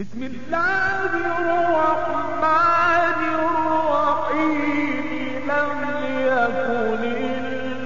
بسم الله الرحمن الرحيم. لم يكن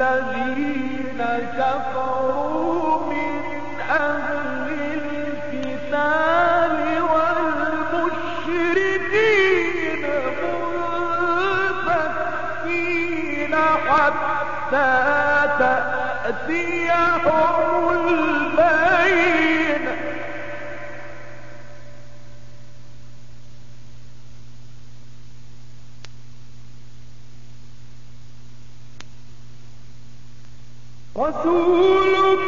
الذين كفروا من أهل الكتاب والمشركين منفكين حتى تأتيهم رسول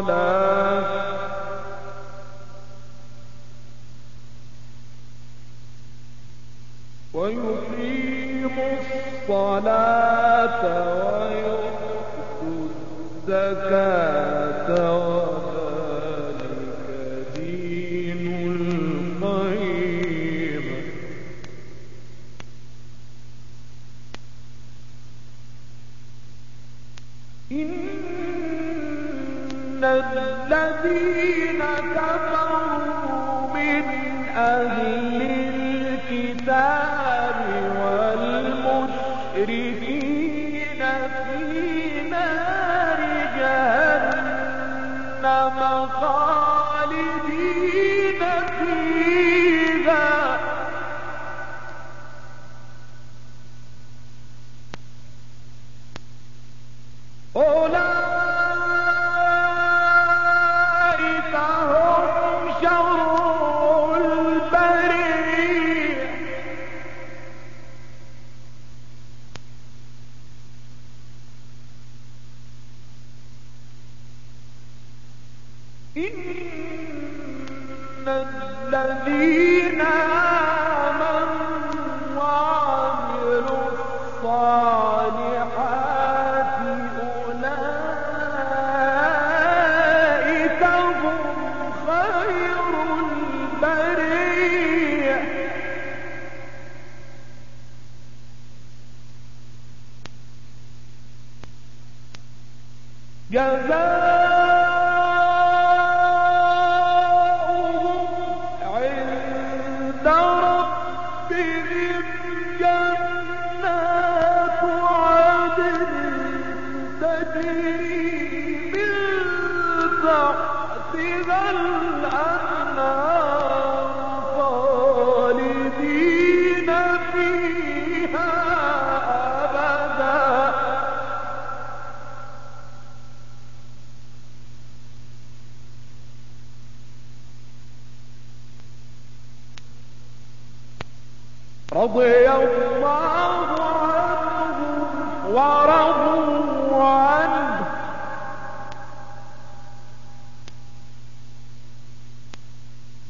الصلاة ويقيموا الصلاة ويؤتوا الزكاة الذين كفروا من أهل الكتاب والمشركين في نار جهنم خالدين فيها. أولئك إن الذين آمنوا وعملوا الصالحات أولئك هم خير البرية. جزاؤهم رضي الله عنهم ورضوا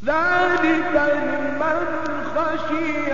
ذلك لمن خشي